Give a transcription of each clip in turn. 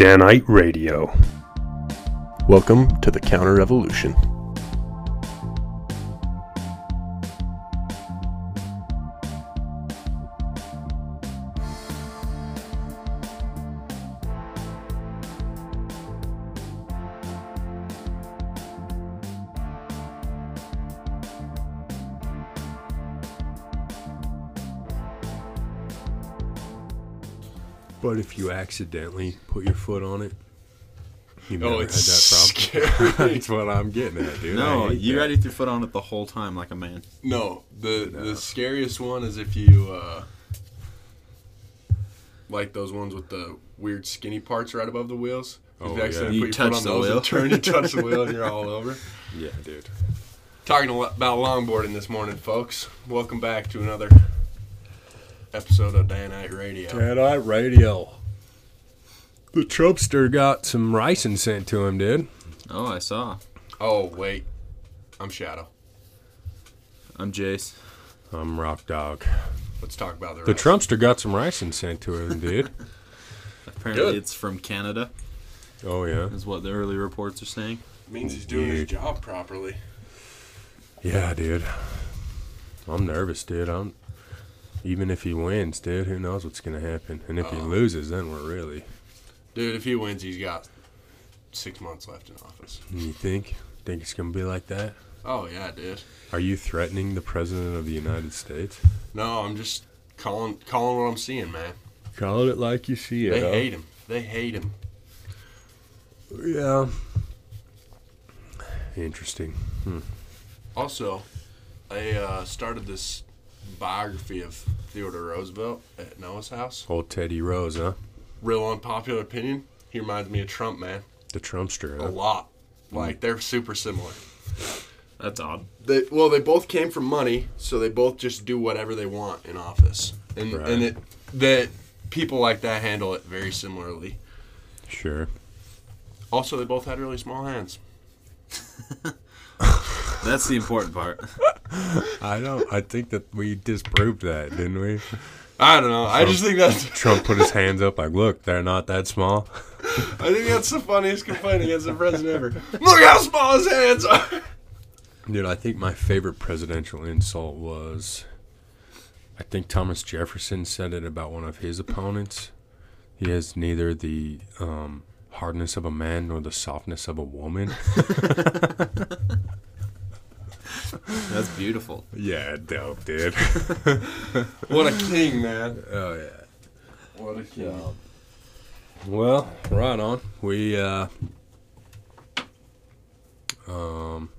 Danite Radio. Welcome to the Counter Revolution. Accidentally put your foot on it, you've Oh, never had it's that problem. scary. That's what I'm getting at, dude. No, you that. gotta your foot on it the whole time like a man. No, the the scariest one is if you uh like those ones with the weird skinny parts right above the wheels. Oh, you yeah. accidentally You put your foot touch on the wheel. turn, you touch the wheel, and you're all over. Yeah, dude. Talking about longboarding this morning, folks. Welcome back to another episode of Day and Night Radio. Danite Radio. The Trumpster got some ricin sent to him, dude. Oh, I saw. Oh wait, I'm Shadow. I'm Jace. I'm Rock Dog. Let's talk about the The rest. Trumpster got some ricin sent to him, dude. Apparently, Good. it's from Canada, Oh, yeah. is what the early reports are saying. means he's doing his Dude. job properly. Yeah, dude. I'm nervous, dude. I'm. Even if he wins, dude, who knows what's gonna happen? And if he Oh. loses, then we're really. Dude, if he wins, he's got six months left in office. You think? Think it's gonna be like that? Oh yeah, dude. Are you threatening the president of the United States? No, I'm just calling calling what I'm seeing, man. Call it like you see it. They huh? hate him. They hate him. Yeah. Interesting. Also, I uh, started this biography of Theodore Roosevelt at Noah's house. Old Teddy Rose, huh? Real unpopular opinion. He reminds me of Trump, man. The Trumpster, A lot. Mm. Like they're super similar. That's odd. They well, they both came from money, so they both just do whatever they want in office, and Right. and it that people like that handle it very similarly. Sure. Also, they both had really small hands. That's the important part. I don't. I think that we disproved that, didn't we? I don't know. I just think that's Trump put his hands up, like, look, they're not that small. I think that's the funniest complaint against the president ever. Look how small his hands are. Dude, I think my favorite presidential insult was I think Thomas Jefferson said it about one of his opponents. He has neither the um, hardness of a man nor the softness of a woman. That's beautiful. yeah, dope, dude. What a king, man. oh, yeah. What a king. Well, right on. We, uh, um,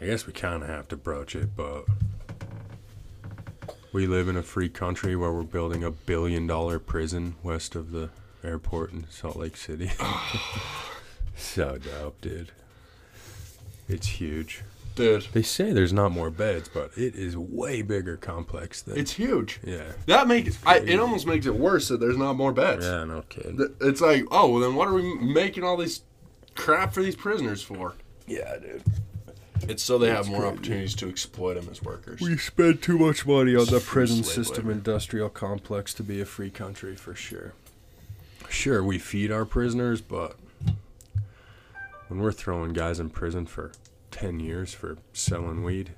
I guess we kind of have to broach it, but we live in a free country where we're building a billion dollar prison west of the airport in Salt Lake City. so dope, dude. It's huge. Dude, They say there's not more beds, but it is way bigger complex than. it's huge. yeah. That makes I, it almost makes it worse that there's not more beds. Yeah, no kidding. It's like, oh, well, then what are we making all these crap for these prisoners for? Yeah, dude. It's so they have more crazy. opportunities to exploit them as workers. We spend too much money on the prison system labor. industrial complex to be a free country for sure. Sure, we feed our prisoners, but when we're throwing guys in prison for 10 years for selling weed,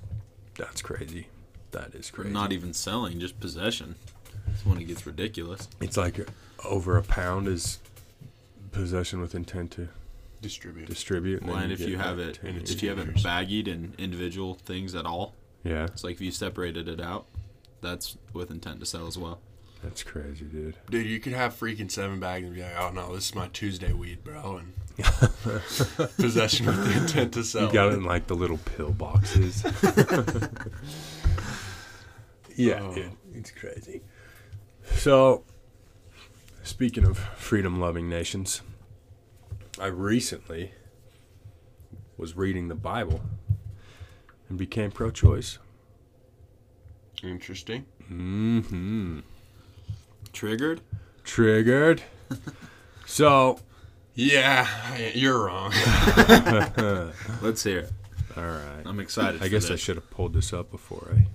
that's crazy. That is crazy. Not even selling, just possession. That's when it gets ridiculous. it's like over a pound is possession with intent to Distribute. distribute. Well, then and if you have it, 10 if you have it dangerous. baggied in individual things at all, Yeah, it's like if you separated it out, that's with intent to sell as well. That's crazy, dude. Dude, you could have freaking seven bags and be like, oh no, this is my Tuesday weed, bro. And possession with the intent to sell. You got it in like the little pill boxes. yeah, Oh. dude, it's crazy. So, speaking of freedom loving nations, I recently was reading the Bible and became pro choice. Interesting. Mm-hmm. Triggered? Triggered. so, Yeah, you're wrong. Let's hear it. all right. I'm excited. I for guess I should have pulled this up before I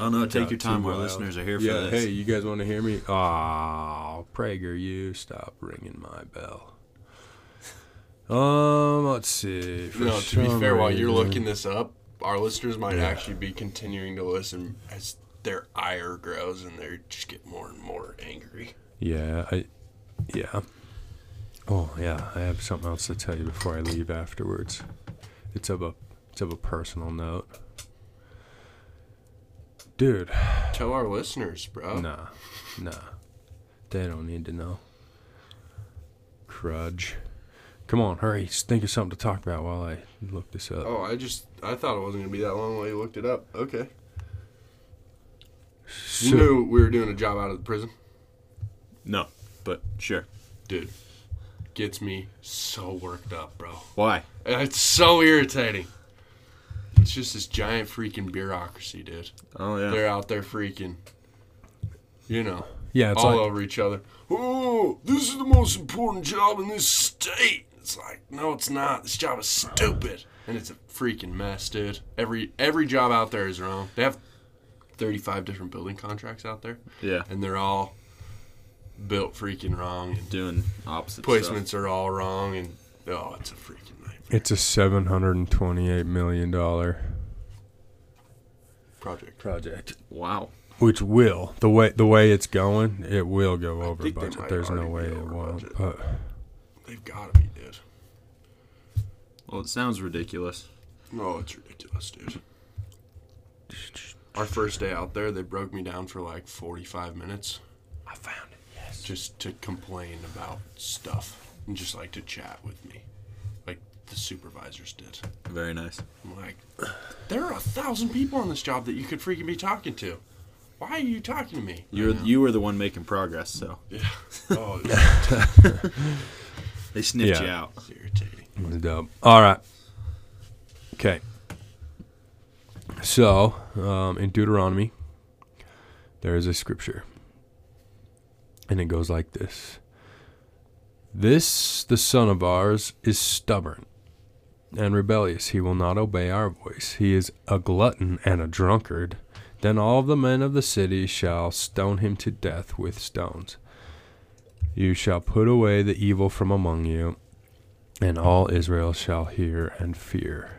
Oh no, take your time. Our wild. listeners are here for yeah, this. hey, you guys want to hear me? Oh, Prager, you stop ringing my bell. Um, let's see. For No, to be fair, while you're looking this up, our listeners might Yeah. actually be continuing to listen as their ire grows and they just get more and more angry. Yeah, I, yeah. Oh yeah, I have something else to tell you before I leave afterwards. It's of a, it's of a personal note. Dude, Tell our listeners, bro. nah, nah, they don't need to know. Crudge. Come on, hurry! Think of something to talk about while I look this up. Oh, I just I thought it wasn't gonna be that long while you looked it up. Okay. You So- knew we were doing a job out of the prison, No, but sure. dude. Gets me so worked up, bro. Why? It's so irritating. It's just this giant freaking bureaucracy, dude. Oh yeah. They're out there freaking, you know, yeah, it's all like over each other. Oh, this is the most important job in this state. It's like, no, it's not. This job is stupid, and it's a freaking mess, dude. Every every job out there is wrong. They have thirty-five different building contracts out there, Yeah. and they're all built freaking wrong, and Doing opposite placements are all wrong, and oh, it's a freaking nightmare. it's a seven hundred and twenty-eight million dollar project. project. Wow. Which will the way the way it's going, it will go over think budget. There's no way it won't. budget. But They've got to be, dude. Well, it sounds ridiculous. No, it's ridiculous, dude. Our first day out there, they broke me down for like 45 minutes I found it. Yes. just to complain about stuff and just like to chat with me, like the supervisors did. Very nice. I'm like, there are a thousand people on this job that you could freaking be talking to. Why are you talking to me? You were right you were the one making progress, so Yeah. Oh, it's they sniffed Yeah. you out. irritating. Dope. All right. Okay. So, um, in Deuteronomy, there is a scripture, and it goes like this: "This the son of ours is stubborn and rebellious; he will not obey our voice. He is a glutton and a drunkard. Then all the men of the city shall stone him to death with stones. You shall put away the evil from among you." and all Israel shall hear and fear.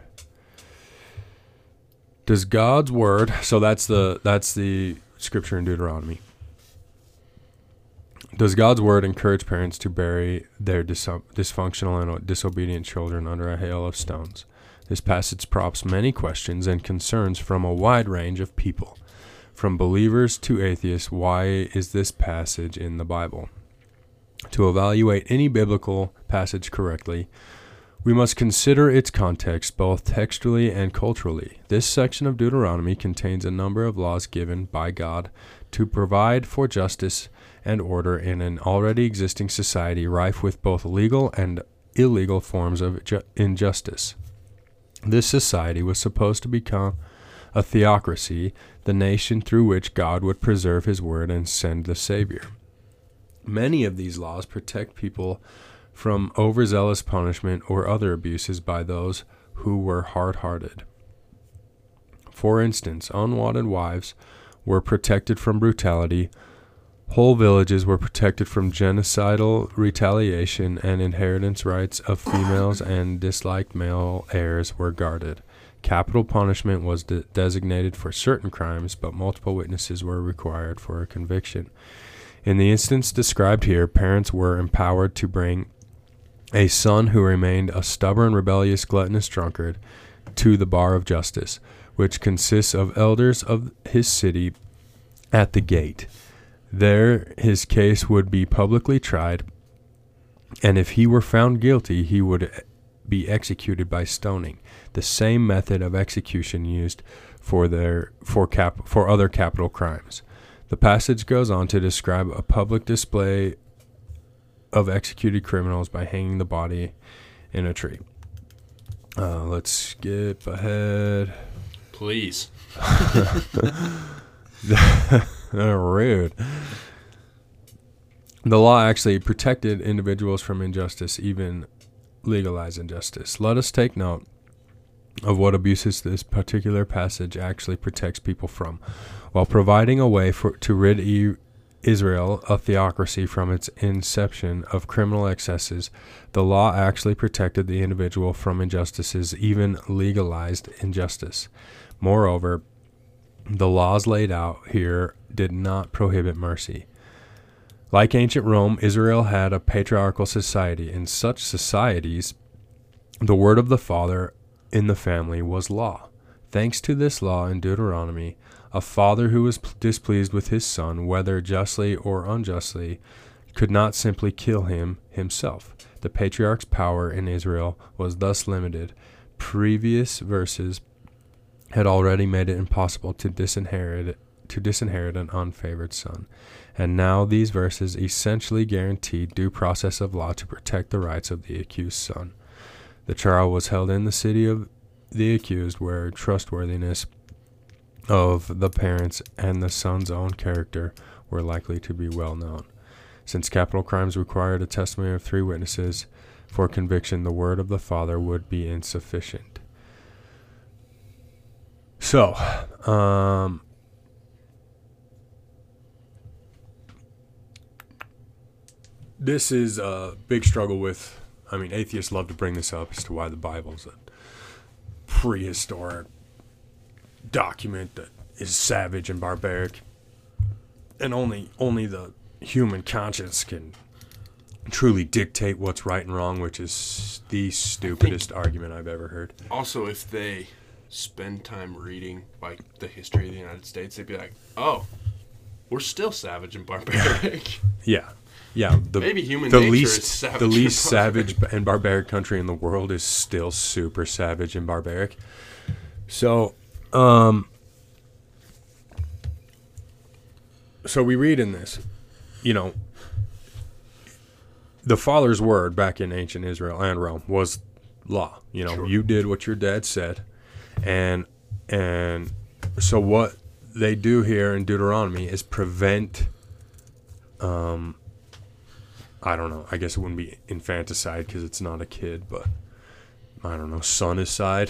Does God's word so that's the that's the scripture in Deuteronomy. Does God's word encourage parents to bury their dis- dysfunctional and disobedient children under a hail of stones? This passage prompts many questions and concerns from a wide range of people, from believers to atheists. Why is this passage in the Bible? To evaluate any biblical passage correctly, we must consider its context both textually and culturally. This section of Deuteronomy contains a number of laws given by God to provide for justice and order in an already existing society rife with both legal and illegal forms of ju- injustice. This society was supposed to become a theocracy, the nation through which God would preserve his word and send the Savior. Many of these laws protect people from overzealous punishment or other abuses by those who were hard hearted. For instance, unwanted wives were protected from brutality, whole villages were protected from genocidal retaliation, and inheritance rights of females and disliked male heirs were guarded. Capital punishment was de- designated for certain crimes, but multiple witnesses were required for a conviction. In the instance described here, parents were empowered to bring a son who remained a stubborn, rebellious, gluttonous drunkard to the bar of justice, which consists of elders of his city at the gate. There his case would be publicly tried, and if he were found guilty, he would be executed by stoning, the same method of execution used for their for cap for other capital crimes. The passage goes on to describe a public display of executed criminals by hanging the body in a tree. Uh, let's skip ahead. Please. Rude. The law actually protected individuals from injustice, even legalized injustice. Let us take note of what abuses this particular passage actually protects people from, while providing a way for to rid e- Israel a theocracy from its inception of criminal excesses, the law actually protected the individual from injustices, even legalized injustice. Moreover, the laws laid out here did not prohibit mercy. Like ancient Rome, Israel had a patriarchal society. In such societies, the word of the father in the family was law. Thanks to this law in Deuteronomy, a father who was displeased with his son, whether justly or unjustly, could not simply kill him himself. The patriarch's power in Israel was thus limited. Previous verses had already made it impossible to disinherit to disinherit an unfavored son. And now these verses essentially guaranteed due process of law to protect the rights of the accused son. The trial was held in the city of the accused where trustworthiness of the parents and the son's own character were likely to be well known. Since capital crimes required a testimony of three witnesses for conviction, the word of the father would be insufficient. So, um, this is a big struggle with. I mean, atheists love to bring this up as to why the Bible's a prehistoric document that is savage and barbaric, and only only the human conscience can truly dictate what's right and wrong, which is the stupidest argument I've ever heard. Also, if they spend time reading like the history of the United States, they'd be like, "Oh, we're still savage and barbaric." Yeah, yeah. The, Maybe human the least is savage the least barbaric. savage and barbaric country in the world is still super savage and barbaric. So, um, so we read in this, you know, the father's word back in ancient Israel and Rome was law. You know, Sure. you did what your dad said, and and so what they do here in Deuteronomy is prevent. Um, I don't know. I guess it wouldn't be infanticide because it's not a kid, but I don't know, sonicide.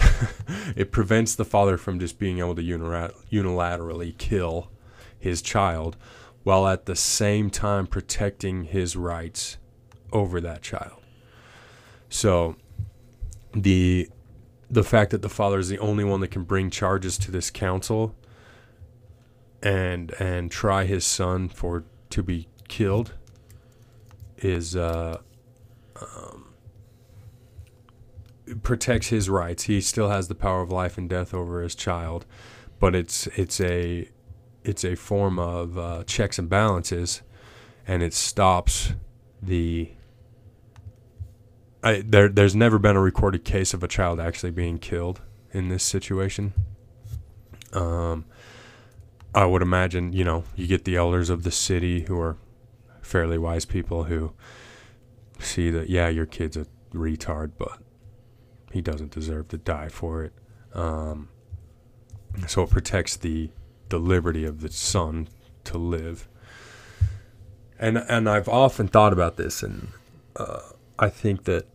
it prevents the father from just being able to unilat- unilaterally kill his child while at the same time protecting his rights over that child. So the the fact that the father is the only one that can bring charges to this council and and try his son for to be killed is uh protects his rights. He still has the power of life and death over his child, but it's it's a it's a form of uh, checks and balances, and it stops the. I, there, there's never been a recorded case of a child actually being killed in this situation. Um, I would imagine, you know, you get the elders of the city who are fairly wise people who see that, yeah, your kid's a retard, but he doesn't deserve to die for it. Um, so it protects the the liberty of the son to live. And and I've often thought about this, and uh, I think that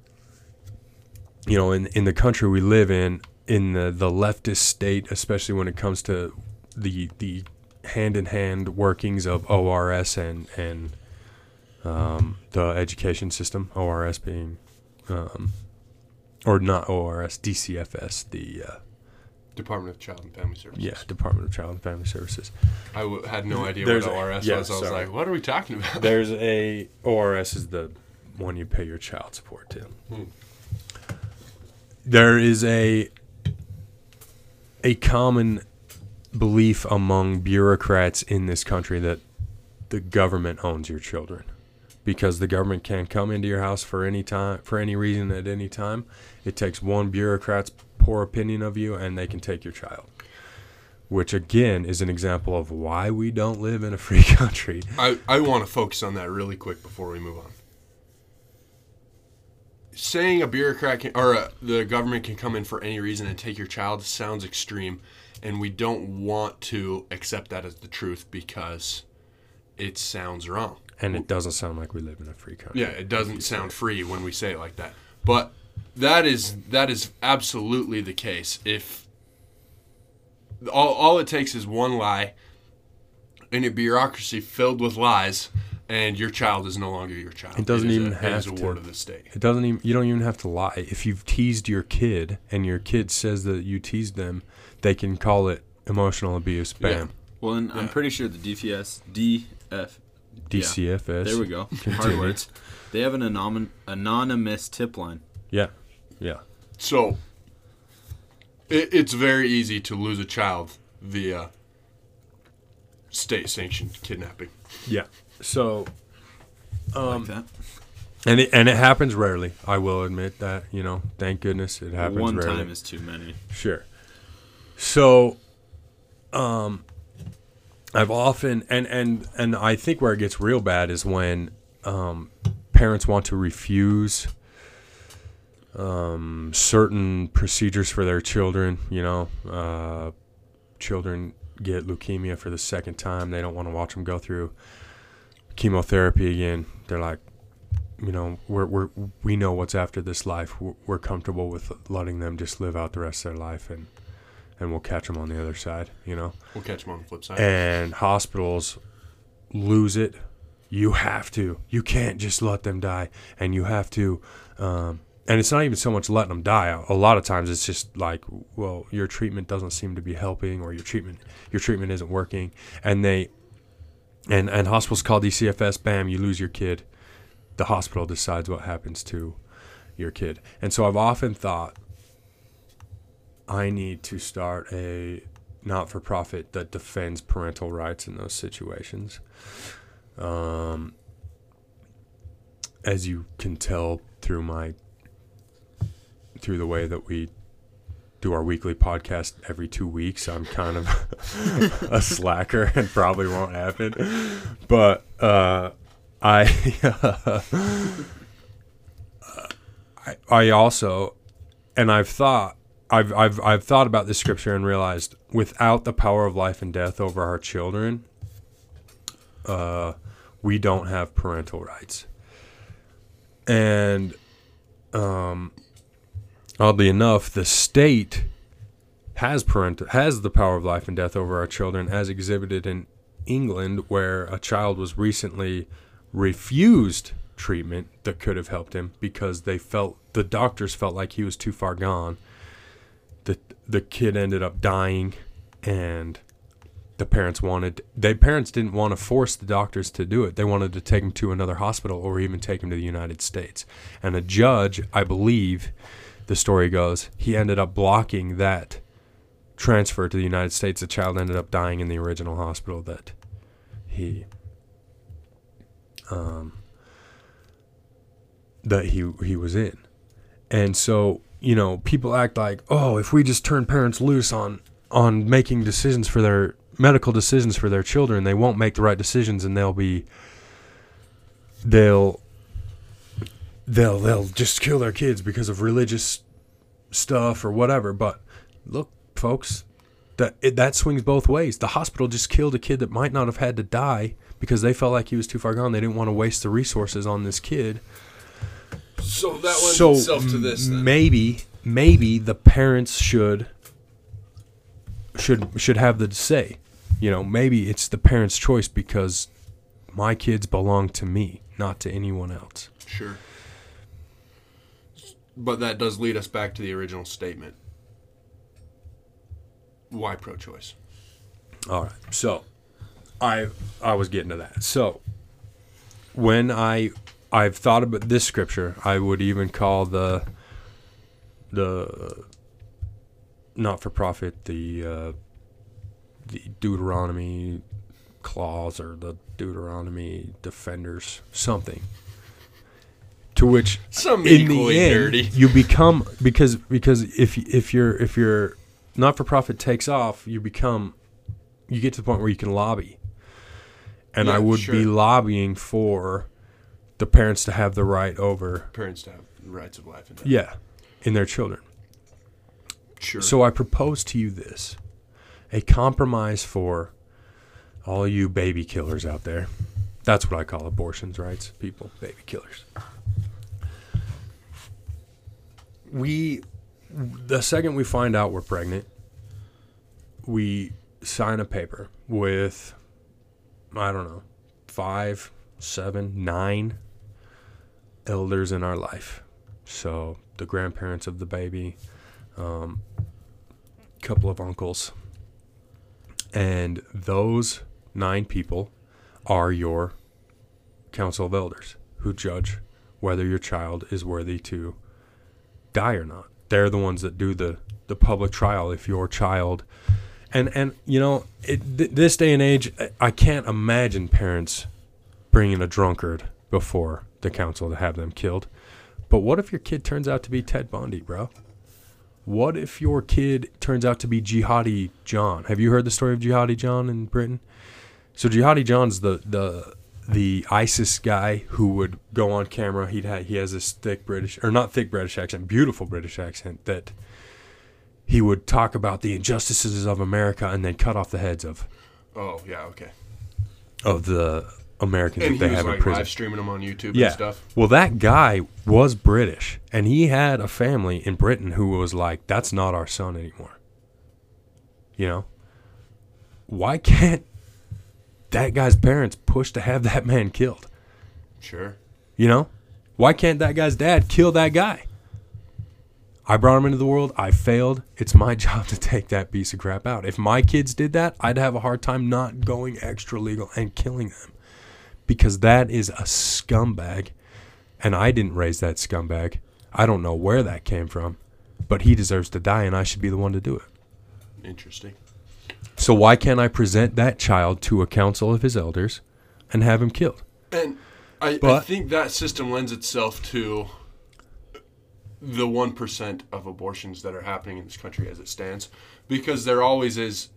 you know, in in the country we live in, in the the leftist state, especially when it comes to the the hand in hand workings of ORS and and um, the education system, ORS being um, or not ORS, DCFS, the uh, Department of Child and Family Services. yeah Department of Child and Family Services. I w- had no idea There's what a- ORS yeah, was. I was sorry. like, what are we talking about? There's a ORS is the one you pay your child support to. Hmm. There is a a common belief among bureaucrats in this country that the government owns your children because the government can come into your house for any time for any reason at any time. It takes one bureaucrat's poor opinion of you and they can take your child. Which again is an example of why we don't live in a free country. I, I want to focus on that really quick before we move on. Saying a bureaucrat can, or uh the government can come in for any reason and take your child sounds extreme, and we don't want to accept that as the truth because it sounds wrong. And it doesn't sound like we live in a free country. Yeah, it doesn't sound free when we say it like that. But that is that is absolutely the case. If all, all it takes is one lie, in a bureaucracy filled with lies, and your child is no longer your child. It doesn't is even a, have it is a to. ward of the state. It doesn't even. You don't even have to lie. If you've teased your kid and your kid says that you teased them, they can call it emotional abuse. Bam. Well, and I'm pretty sure the DFS, DF, DCFS. there we go, hard words. They have an anom- anonymous tip line. Yeah. Yeah. So it, it's very easy to lose a child via state-sanctioned kidnapping. Yeah. So like that. and it and it happens rarely. I will admit that. You know, thank goodness it happens One rarely. time is too many. Sure. So, um, I've often and and and I think where it gets real bad is when um, parents want to refuse um, certain procedures for their children. You know, uh, children get leukemia for the second time. They don't want to watch them go through chemotherapy again. They're like, you know, we're, we're we know what's after this life. We're, we're comfortable with letting them just live out the rest of their life, and and we'll catch them on the other side. You know, We'll catch them on the flip side. and hospitals lose it. You have to. You can't just let them die, and you have to. Um, and it's not even so much letting them die. A lot of times, it's just like, well, your treatment doesn't seem to be helping, or your treatment your treatment isn't working, and they and and hospitals call DCFS. Bam, you lose your kid. The hospital decides what happens to your kid, and so I've often thought I need to start a not for profit that defends parental rights in those situations. Um, as you can tell through my through the way that we do our weekly podcast every two weeks, I'm kind of a slacker and probably won't happen. But uh, I, I I also and I've thought I've I've I've thought about this scripture and realized without the power of life and death over our children, uh, we don't have parental rights. And um, oddly enough, the state has parental has the power of life and death over our children, as exhibited in England, where a child was recently refused treatment that could have helped him because they felt the doctors felt like he was too far gone. The the kid ended up dying, and the parents wanted they parents didn't want to force the doctors to do it. They wanted to take him to another hospital or even take him to the United States. And a judge, I believe, the story goes, he ended up blocking that transfer to the United States. The child ended up dying in the original hospital that he um that he he was in. And so, you know, people act like, "Oh, if we just turn parents loose on on making decisions for their medical decisions for their children, they won't make the right decisions and they'll be they'll they'll they'll just kill their kids because of religious stuff or whatever." But look, folks, that it, that swings both ways. The hospital just killed a kid that might not have had to die because they felt like he was too far gone. They didn't want to waste the resources on this kid. So that lends so itself to this. Then. maybe maybe the parents should should should have the say. You know, maybe it's the parents' choice because my kids belong to me, not to anyone else. Sure. But that does lead us back to the original statement. Why pro-choice? All right. So, I I was getting to that. So, when I I've thought about this scripture, I would even call the the not for profit the uh, the Deuteronomy clause or the Deuteronomy defenders something. To which Some in the end, dirty. you become because because if if you're if you're not for profit takes off, you become you get to the point where you can lobby. And I would sure. be lobbying for the parents to have the right over Parents to have the rights of life and death. yeah in their children. Sure. So I propose to you this a compromise for all you baby killers out there. That's what I call abortions rights, people, baby killers. We, the second we find out we're pregnant, we sign a paper with I don't know, five, seven, nine elders in our life. So the grandparents of the baby, um, couple of uncles, and those nine people are your council of elders who judge whether your child is worthy to die or not. They're the ones that do the the public trial if your child and and you know it, th- this day and age I- I can't imagine parents bringing a drunkard before the council to have them killed. But what if your kid turns out to be Ted Bundy, bro? What if your kid turns out to be Jihadi John? Have you heard the story of Jihadi John in Britain? So Jihadi John's the the the ISIS guy who would go on camera. He'd ha- he has this thick British or not thick British accent, beautiful British accent that he would talk about the injustices of America and then cut off the heads of Oh yeah, okay. of the Americans And that they have in like prison. live streaming them on YouTube Yeah. and stuff. Well, that guy was British, and he had a family in Britain who was like, "That's not our son anymore." You know, why can't that guy's parents push to have that man killed? Sure. You know, why can't that guy's dad kill that guy? I brought him into the world. I failed. It's my job to take that piece of crap out. If my kids did that, I'd have a hard time not going extra legal and killing them because that is a scumbag. And I didn't raise that scumbag. I don't know where that came from, but he deserves to die, and I should be the one to do it. Interesting. So why can't I present that child to a council of his elders and have him killed? And I, I think that system lends itself to the one percent of abortions that are happening in this country as it stands, because there always is.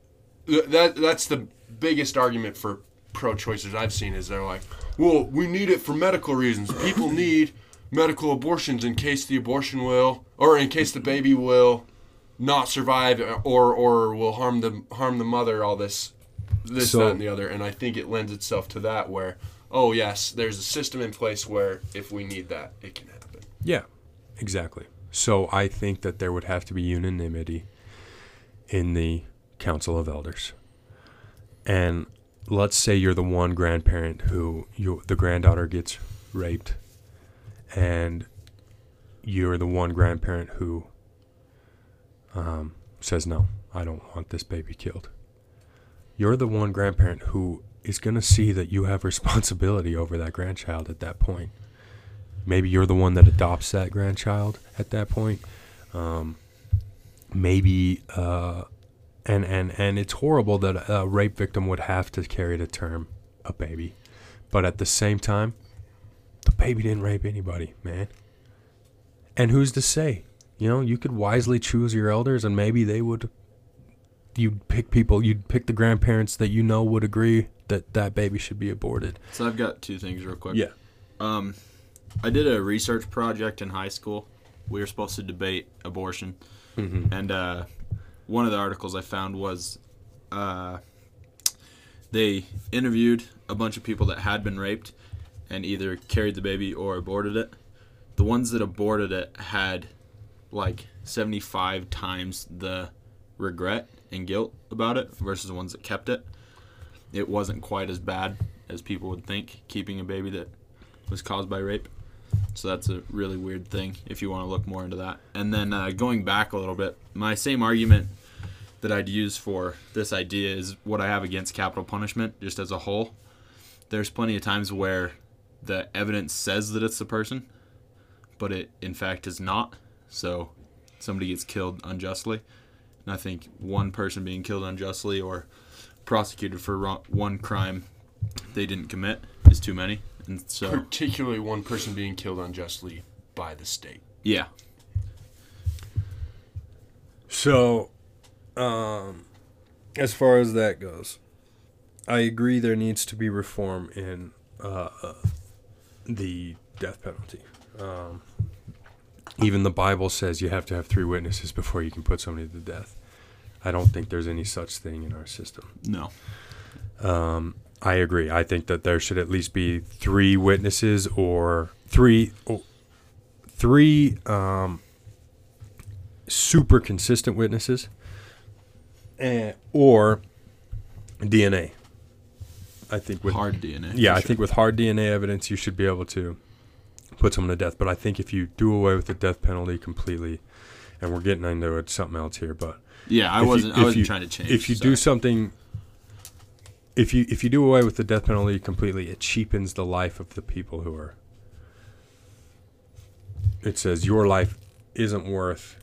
That that's the biggest argument for pro-choicers I've seen is they're like, well, we need it for medical reasons. People need medical abortions in case the abortion will, or in case the baby will not survive, or or will harm the harm the mother. All this, this, So- that, and the other. And I think it lends itself to that where, oh yes, there's a system in place where if we need that, it can happen. Yeah, exactly. So I think that there would have to be unanimity in the council of elders. And let's say you're the one grandparent who you the granddaughter gets raped and you're the one grandparent who um, says no, I don't want this baby killed. You're the one grandparent who is going to see that you have responsibility over that grandchild at that point maybe you're the one that adopts that grandchild at that point um, maybe uh, and and and it's horrible that a rape victim would have to carry to term a baby. But at the same time the baby didn't rape anybody man. And who's to say? You know you could wisely choose your elders and maybe they would you'd pick people you'd pick the grandparents that you know would agree that that baby should be aborted. So I've got two things real quick. yeah. Um, I did a research project in high school. We were supposed to debate abortion, and uh, one of the articles I found was uh, they interviewed a bunch of people that had been raped and either carried the baby or aborted it. The ones that aborted it had like 75 times the regret and guilt about it versus the ones that kept it. It wasn't quite as bad as people would think keeping a baby that was caused by rape. So that's a really weird thing if you want to look more into that. And then uh, going back a little bit, my same argument that I'd use for this idea is what I have against capital punishment just as a whole. There's plenty of times where the evidence says that it's the person, but it in fact is not. So somebody gets killed unjustly. And I think one person being killed unjustly or prosecuted for one crime they didn't commit is too many. And so, Particularly one person being killed unjustly by the state. yeah. So, um, as far as that goes, I agree there needs to be reform in uh, uh, the death penalty. Um, even the Bible says you have to have three witnesses before you can put somebody to death. I don't think there's any such thing in our system. No. Um, I agree. I think that there should at least be three witnesses or three, oh, three um, super consistent witnesses, and, or DNA. I think with Hard DNA. yeah, I sure. think with hard DNA evidence, you should be able to put someone to death. But I think if you do away with the death penalty completely, and we're getting into it, something else here, but Yeah, I if you- wasn't. I wasn't you- trying to change. if you sorry. do something, if you if you do away with the death penalty completely, it cheapens the life of the people who are. It says your life isn't worth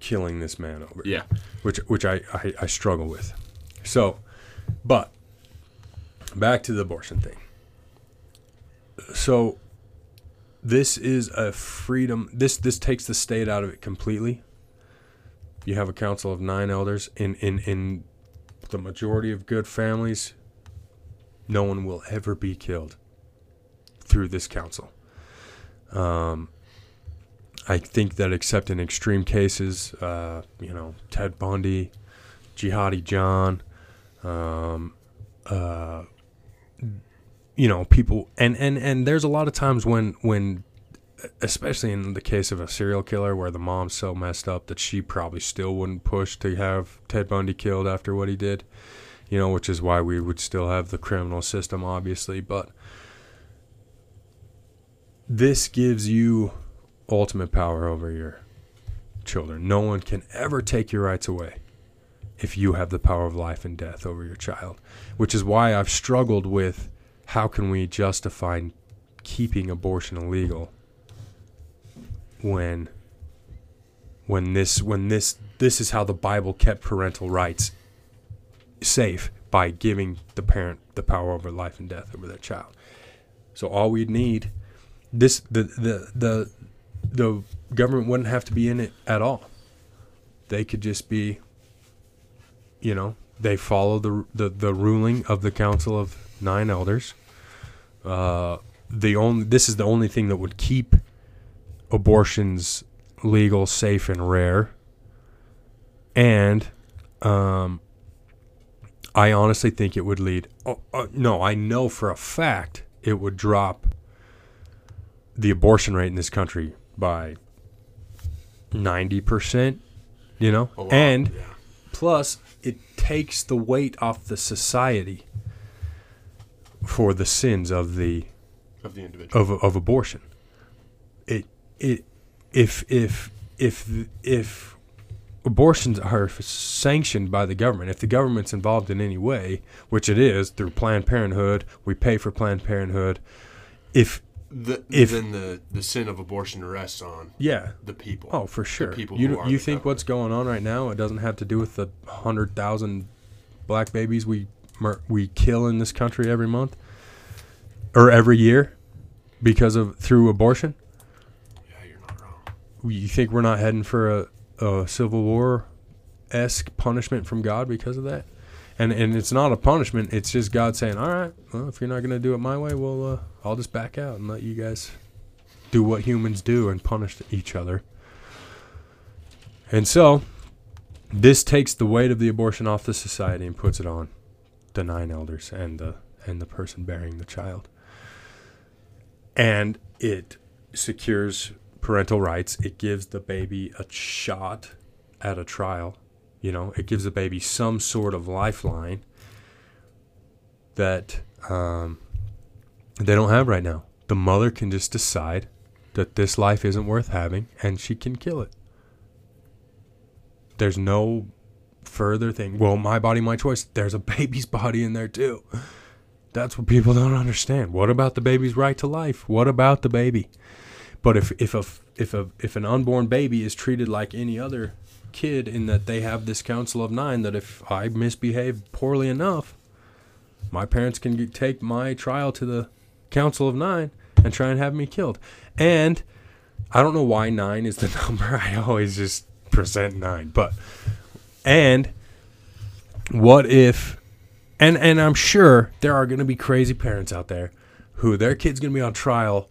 killing this man over Yeah. which which I, I, I struggle with. So, but back to the abortion thing. So, this is a freedom. This this takes the state out of it completely. You have a council of nine elders in in in the majority of good families. No one will ever be killed through this council. Um, I think that except in extreme cases, uh, you know, Ted Bundy, Jihadi John, um, uh, you know, people, and, and, and there's a lot of times when, when, especially in the case of a serial killer where the mom's so messed up that she probably still wouldn't push to have Ted Bundy killed after what he did, you know, which is why we would still have the criminal system, obviously, but this gives you ultimate power over your children. No one can ever take your rights away if you have the power of life and death over your child, which is why I've struggled with how can we justify keeping abortion illegal when when this when this this is how the Bible kept parental rights safe by giving the parent the power over life and death over their child. So all we need this the the the the government wouldn't have to be in it at all. They could just be you know, they follow the the, the ruling of the council of nine elders. Uh, the only this is the only thing that would keep abortions legal, safe, and rare. And um, I honestly think it would lead. Oh, uh, no, I know for a fact it would drop the abortion rate in this country by ninety percent. You know, lot, and yeah. plus it takes the weight off the society for the sins of the of the individual. of, of abortion. It it if if if if abortions are sanctioned by the government, if the government's involved in any way, which it is through Planned Parenthood, we pay for Planned Parenthood. If The, if- then the, the sin of abortion rests on yeah, the people. oh for sure. people you you think what's going on right now? It doesn't have to do with the hundred thousand black babies we mur- we kill in this country every month or every year because of through abortion. Yeah, you're not wrong. You think we're not heading for a, a civil war esque punishment from God because of that? And and it's not a punishment. It's just God saying, "All right, well, if you're not going to do it my way, well, uh, I'll just back out and let you guys do what humans do and punish each other." And so, this takes the weight of the abortion off the society and puts it on the nine elders and the and the person bearing the child. And it secures parental rights. It gives the baby a shot at a trial. You know, it gives the baby some sort of lifeline that um, they don't have right now. The mother can just decide that this life isn't worth having and she can kill it. There's no further thing. Well, my body, my choice. There's a baby's body in there too. That's what people don't understand. What about the baby's right to life? What about the baby? But if if a if a if an unborn baby is treated like any other kid in that they have this council of nine that if I misbehave poorly enough, my parents can get, take my trial to the council of nine and try and have me killed. And I don't know why nine is the number. I always just present nine, but and what if and and I'm sure there are going to be crazy parents out there who their kid's going to be on trial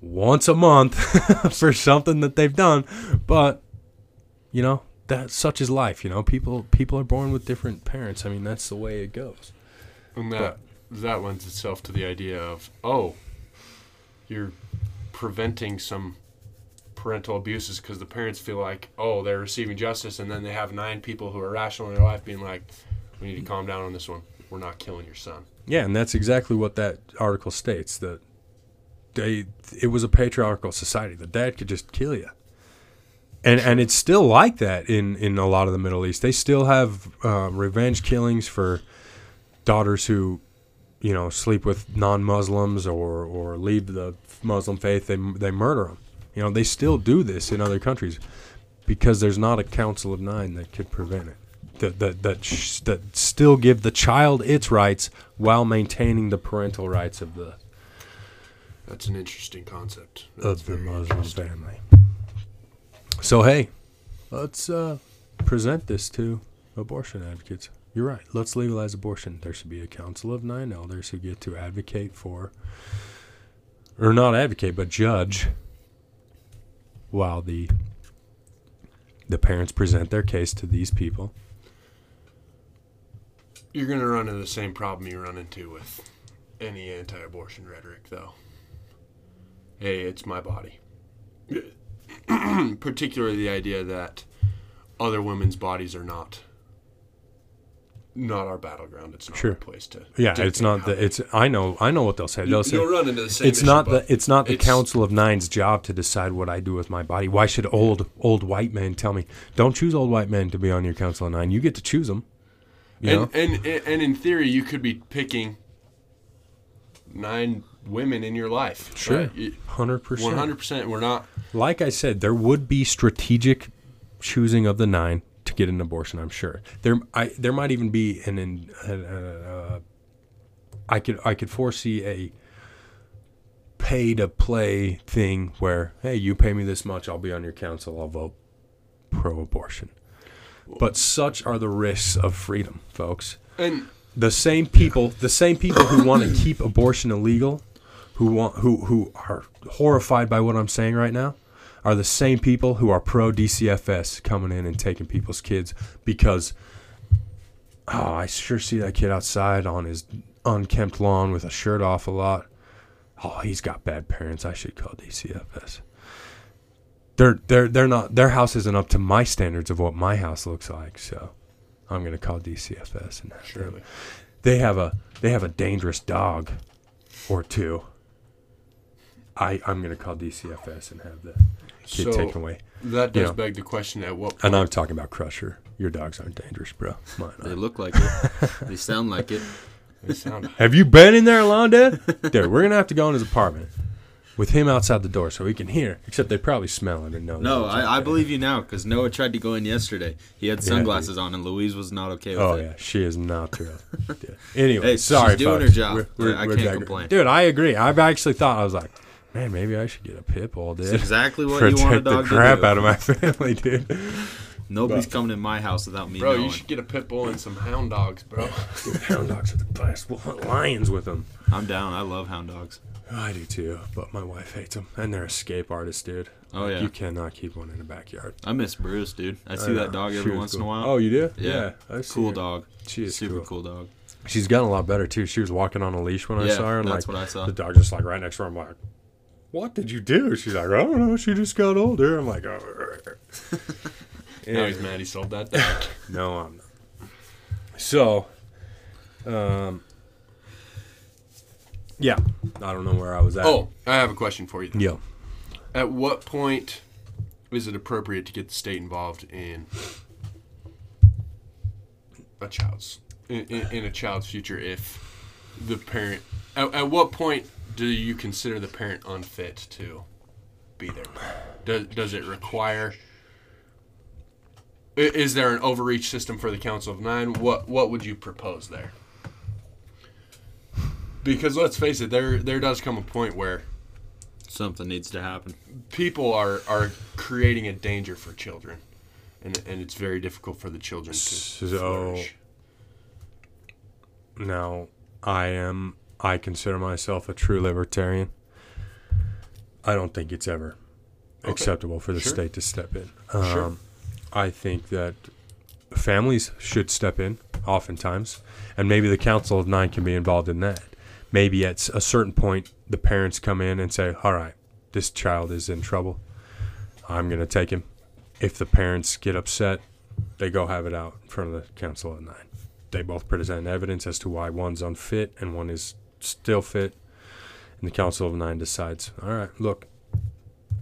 once a month for something that they've done, but you know that such is life. You know, people people are born with different parents. I mean, that's the way it goes. And that that lends itself to the idea of oh, you're preventing some parental abuses because the parents feel like oh they're receiving justice, and then they have nine people who are rational in their life being like, we need to calm down on this one. We're not killing your son. Yeah, and that's exactly what that article states. That they it was a patriarchal society. The dad could just kill you. And and it's still like that in in a lot of the Middle East. They still have uh, revenge killings for daughters who, you know, sleep with non-Muslims or or leave the Muslim faith. They they murder them. You know, they still do this in other countries because there's not a council of nine that could prevent it. That that that, sh- that still give the child its rights while maintaining the parental rights of the That's an interesting concept. That's of the Muslim family. So hey, let's uh, present this to abortion advocates. You're right. Let's legalize abortion. There should be a council of nine elders who get to advocate for, or not advocate, but judge, while the the parents present their case to these people. You're going to run into the same problem you run into with any anti abortion rhetoric, though. Hey, it's my body. Particularly the idea that other women's bodies are not not our battleground. It's not Sure. our place to. Yeah, it's not the. It's I know I know what they'll say. They'll say You'll run into the same. it's issue, not the it's not the it's- council of nine's job to decide what I do with my body. Why should old old white men tell me don't choose old white men to be on your council of nine? You get to choose them. You know? And, and and in theory, you could be picking nine women in your life. Sure. Hundred One percent. hundred percent. We're not. Like I said, there would be strategic choosing of the nine to get an abortion. I'm sure there. I there might even be an. an uh, uh, I could I could foresee a pay to play thing where hey you pay me this much I'll be on your council I'll vote pro abortion. But such are the risks of freedom, folks. And the same people, the same people who want to keep abortion illegal, who want who who are horrified by what I'm saying right now, are the same people who are pro DCFS coming in and taking people's kids because oh, I sure see that kid outside on his unkempt lawn with a shirt off a lot. Oh, he's got bad parents. I should call DCFS. They're they're they're not their house isn't up to my standards of what my house looks like, so I'm gonna call DCFS and have them surely. they have a they have a dangerous dog or two. I I'm gonna call DCFS and have the kid So- taken away. that You does know. beg the question: At what point? And I'm talking about Crusher. Your dogs aren't dangerous, bro. Mine They look like it. they sound like it. They sound Have you been in there alone, Dad? Dude, we're gonna have to go in his apartment with him outside the door so he can hear. Except they probably smell it and know. No, I, I believe you now because Noah tried to go in yesterday. He had sunglasses on, and Louise was not okay with Oh it. yeah, she is not thrilled. Dude. Anyway, Hey, she's sorry, doing her folks. job. I can't complain. Dude, I agree. I've actually thought I was like, man, maybe I should get a pit bull, dude. It's exactly what you want a protect the dog crap to do. out of my family, dude. Nobody's coming in my house without me bro. knowing. You should get a pit bull and some hound dogs, bro. Hound dogs are the best. We'll hunt lions with them. I'm down. I love hound dogs. I do too, but my wife hates them, and they're escape artists, dude. Oh, Like, yeah. you cannot keep one in the backyard. I miss Bruce, dude. I see I that dog every was once in a while. Oh, you do? Yeah. I see cool her. dog. She is Super cool. cool dog. She's gotten a lot better too. She was walking on a leash when I saw her, and that's like what I saw. the dog just like right next to her. I'm like, "What did you do?" She's like, "I don't know. She just got older." I'm like, "Oh." Now he's mad he sold that dog. No, I'm not. So, um, yeah, I don't know where I was at. oh, I have a question for you. yeah. At what point is it appropriate to get the state involved in a child's in, in, in a child's future if the parent at, at what point do you consider the parent unfit to be there does, does it require is there an overreach system for the council of nine what what would you propose there because let's face it there there does come a point where Something needs to happen. people are are creating a danger for children, and and it's very difficult for the children to So- flourish. Now, I am. I consider myself a true libertarian. I don't think it's ever Okay. acceptable for the Sure. state to step in. Um, Sure. I think that families should step in oftentimes, and maybe the Council of Nine can be involved in that. Maybe at a certain point, the parents come in and say, "All right, this child is in trouble. I'm going to take him." If the parents get upset, they go have it out in front of the Council of Nine. they both present evidence as to why one's unfit and one is still fit. And the Council of Nine decides, all right, look,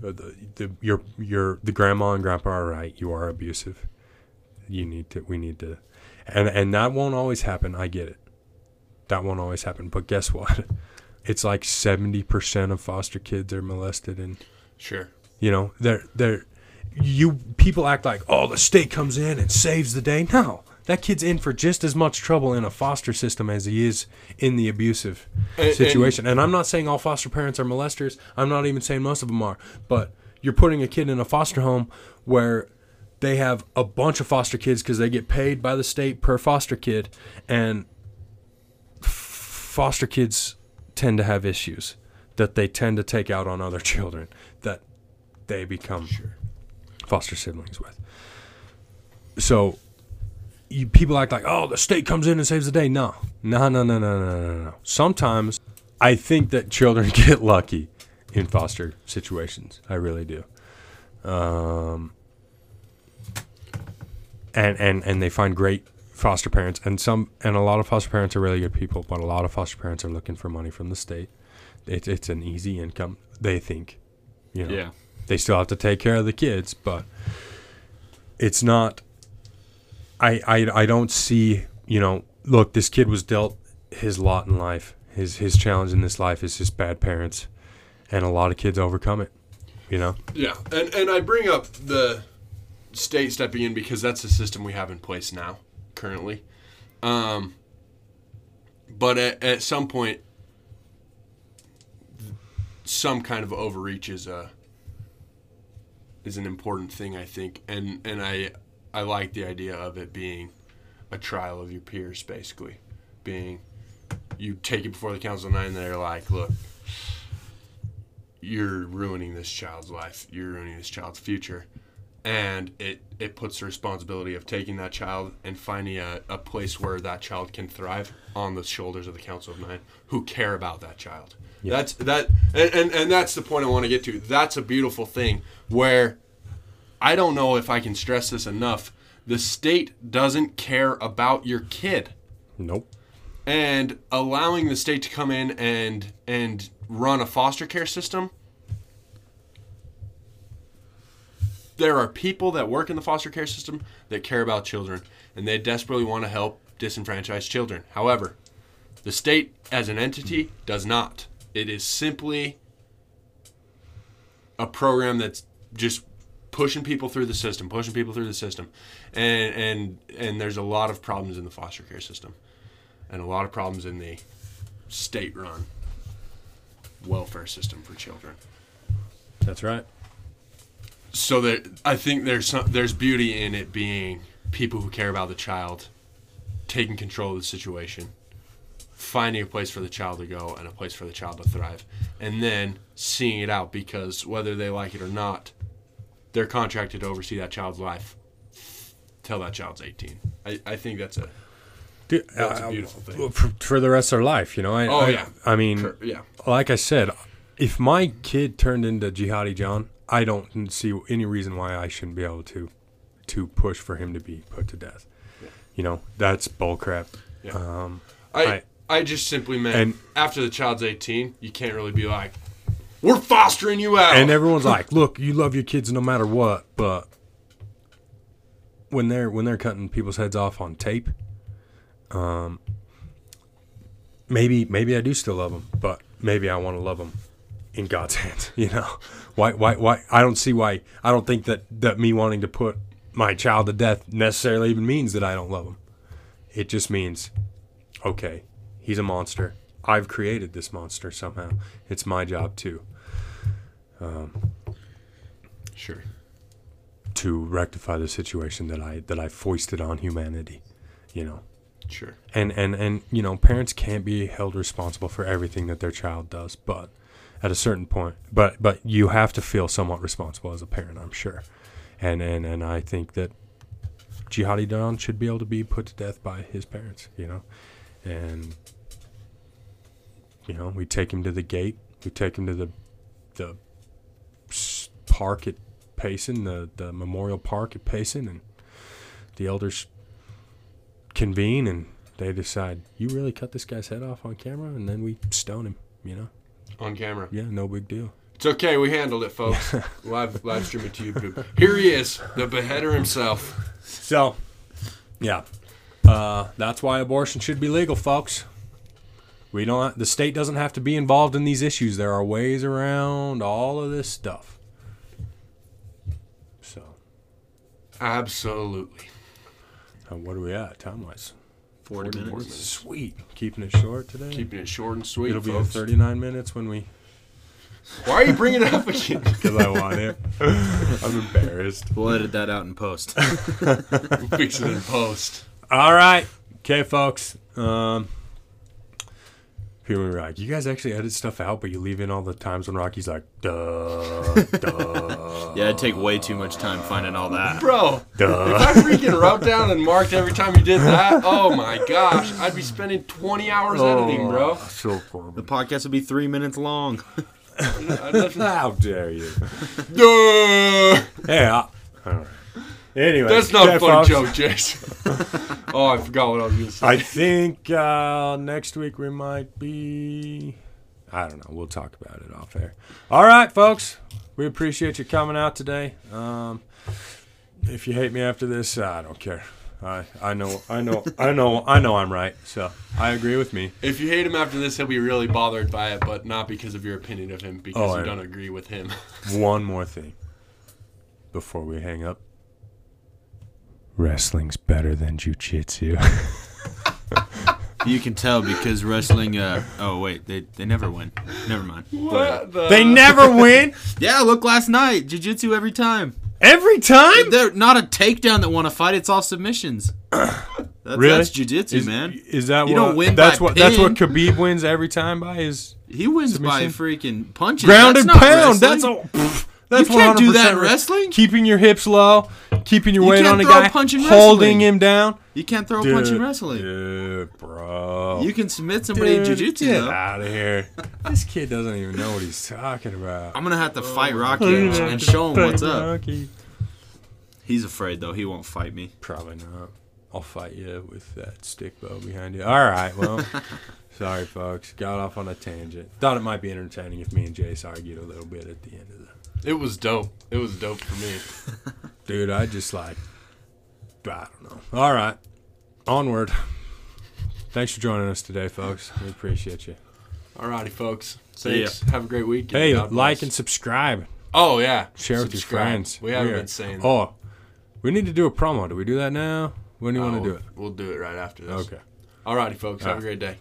uh, the, the your your the grandma and grandpa are right. You are abusive. You need to. We need to, and and that won't always happen. I get it. That won't always happen. But guess what? It's like seventy percent of foster kids are molested, and Sure. you know they're they're you people act like oh the state comes in and saves the day. No, that kid's in for just as much trouble in a foster system as he is in the abusive And- situation. And, I'm not saying all foster parents are molesters. I'm not even saying most of them are. But you're putting a kid in a foster home where they have a bunch of foster kids because they get paid by the state per foster kid, and f- foster kids tend to have issues that they tend to take out on other children that they become foster siblings with. So you, people act like, oh, the state comes in and saves the day. No, no, no, no, no, no, no, no. Sometimes I think that children get lucky in foster situations. I really do. Um, and, and, and they find great foster parents and some and a lot of foster parents are really good people but a lot of foster parents are looking for money from the state it's, it's an easy income they think you know Yeah. they still have to take care of the kids but it's not I, I i don't see you know look this kid was dealt his lot in life. His his challenge in this life is his bad parents and a lot of kids overcome it you know? Yeah, and and I bring up the state stepping in because that's the system we have in place now, currently. Um, but at, at some point, some kind of overreach is a is an important thing, I think, and and I I like the idea of it being a trial of your peers, basically, being you take it before the council of nine, and they're like, look, you're ruining this child's life. You're ruining this child's future. And it, it puts the responsibility of taking that child and finding a, a place where that child can thrive on the shoulders of the Council of Nine who care about that child. That's that and, and, and that's the point I want to get to. That's a beautiful thing where I don't know if I can stress this enough. The state doesn't care about your kid. Nope. And allowing the state to come in and and run a foster care system there are people that work in the foster care system that care about children and they desperately want to help disenfranchised children. However the state as an entity does not. It is simply a program that's just pushing people through the system pushing people through the system and and and there's a lot of problems in the foster care system and a lot of problems in the state run welfare system for children. that's right So that I think there's some, there's beauty in it being people who care about the child taking control of the situation, finding a place for the child to go and a place for the child to thrive, and then seeing it out because whether they like it or not, they're contracted to oversee that child's life till that child's 18. I, I think that's a Dude, That's a uh, beautiful thing. For, for the rest of their life, you know. I, Oh, I, yeah. I mean, cur- yeah. like I said, if my kid turned into Jihadi John, I don't see any reason why I shouldn't be able to to push for him to be put to death. You know, that's bullcrap. Yeah. Um, I, I- I just simply meant And- after the child's 18, you can't really be like, we're fostering you out. and everyone's like, "Look, you love your kids no matter what," but when they're when they're cutting people's heads off on tape, um, maybe maybe I do still love them, but maybe I want to love them in God's hands. You know, why why why? I don't see why. I don't think that that me wanting to put my child to death necessarily even means that I don't love him. It just means, okay, he's a monster. I've created this monster somehow. It's my job too. Um, sure. to rectify the situation that I that I foisted on humanity, you know. Sure. And and and you know, parents can't be held responsible for everything that their child does, but at a certain point, but but you have to feel somewhat responsible as a parent, I'm sure. And and and I think that Jihadi John should be able to be put to death by his parents, you know. And you know, we take him to the gate, we take him to the the park at Payson, the, the memorial park at Payson, and the elders convene and they decide you really cut this guy's head off on camera, and then we stone him. You know, On camera. yeah, no big deal. It's okay. We handled it, folks. live live stream it to YouTube. Here he is, the beheader himself. So, yeah, uh, that's why abortion should be legal, folks. We don't. The state doesn't have to be involved in these issues. There are ways around all of this stuff. So, Absolutely. uh, what are we at time wise? 40 minutes. Sweet. Keeping it short today. Keeping it short and sweet, It'll be 39 minutes when we. Why are you bringing it up again? Because I want it. I'm embarrassed. We'll edit that out in post. We'll fix it in post. All right. Okay, folks. Um, people are like, you guys actually edit stuff out, but you leave in all the times when Rocky's like, duh, duh, yeah, it'd take way too much time finding all that. Bro, duh. if I freaking wrote down and marked every time you did that, oh my gosh, I'd be spending 20 hours editing, bro. Oh, so The fun. podcast would be three minutes long. I'd have How dare you? Duh. Yeah. All right. Anyway, That's not a funny joke, Jason. oh, I forgot what I was going to say. I think uh, next week we might be. I don't know. We'll talk about it off air. All right, folks. We appreciate you coming out today. Um, if you hate me after this, I don't care. I I know I know I know I know I'm right. So I agree with me. If you hate him after this, he'll be really bothered by it, but not because of your opinion of him, because Oh, you I- don't agree with him. One more thing before we hang up. Wrestling's better than jujitsu. You can tell because wrestling. Uh, oh wait, they they never win. Never mind. What the? they never win Yeah, look last night, jiu-jitsu every time. every time. They're not a takedown that want to fight. It's all submissions. That's, Really? That's jiu-jitsu, Is, man. is that You what? don't win that's by what. That's what. Khabib wins every time by his. He wins by Submission? freaking punches. ground That's and not pound. wrestling. That's all. pff, That's You can't do that in wrestling. Keeping your hips low, keeping your You weight on a throw a guy, punch holding wrestling. him down. You can't throw a punch in wrestling. dude, bro. You can submit somebody in Dude, jiu-jitsu Get though. out of here. this kid doesn't even know what he's talking about. I'm gonna have to fight oh. Rocky and, and show him what's up. Rocky. He's afraid though. He won't fight me. Probably not. I'll fight you with that stick bow behind you. All right, well, sorry, folks. Got off on a tangent. Thought it might be entertaining if me and Jace argued a little bit at the end of the. It was dope. It was dope for me. Dude, I just like. I don't know. All right, onward. Thanks for joining us today, folks. We appreciate you. Alrighty, folks. See ya. Thanks. Have a great week. Hey, God like bless. and subscribe. oh yeah, Share with your Subscribe. friends. We haven't are- been saying. that. Oh, we need to do a promo. Do we do that now? When do you want Oh, to do it? We'll do it right after this. Okay. Alrighty, folks. Have a great day.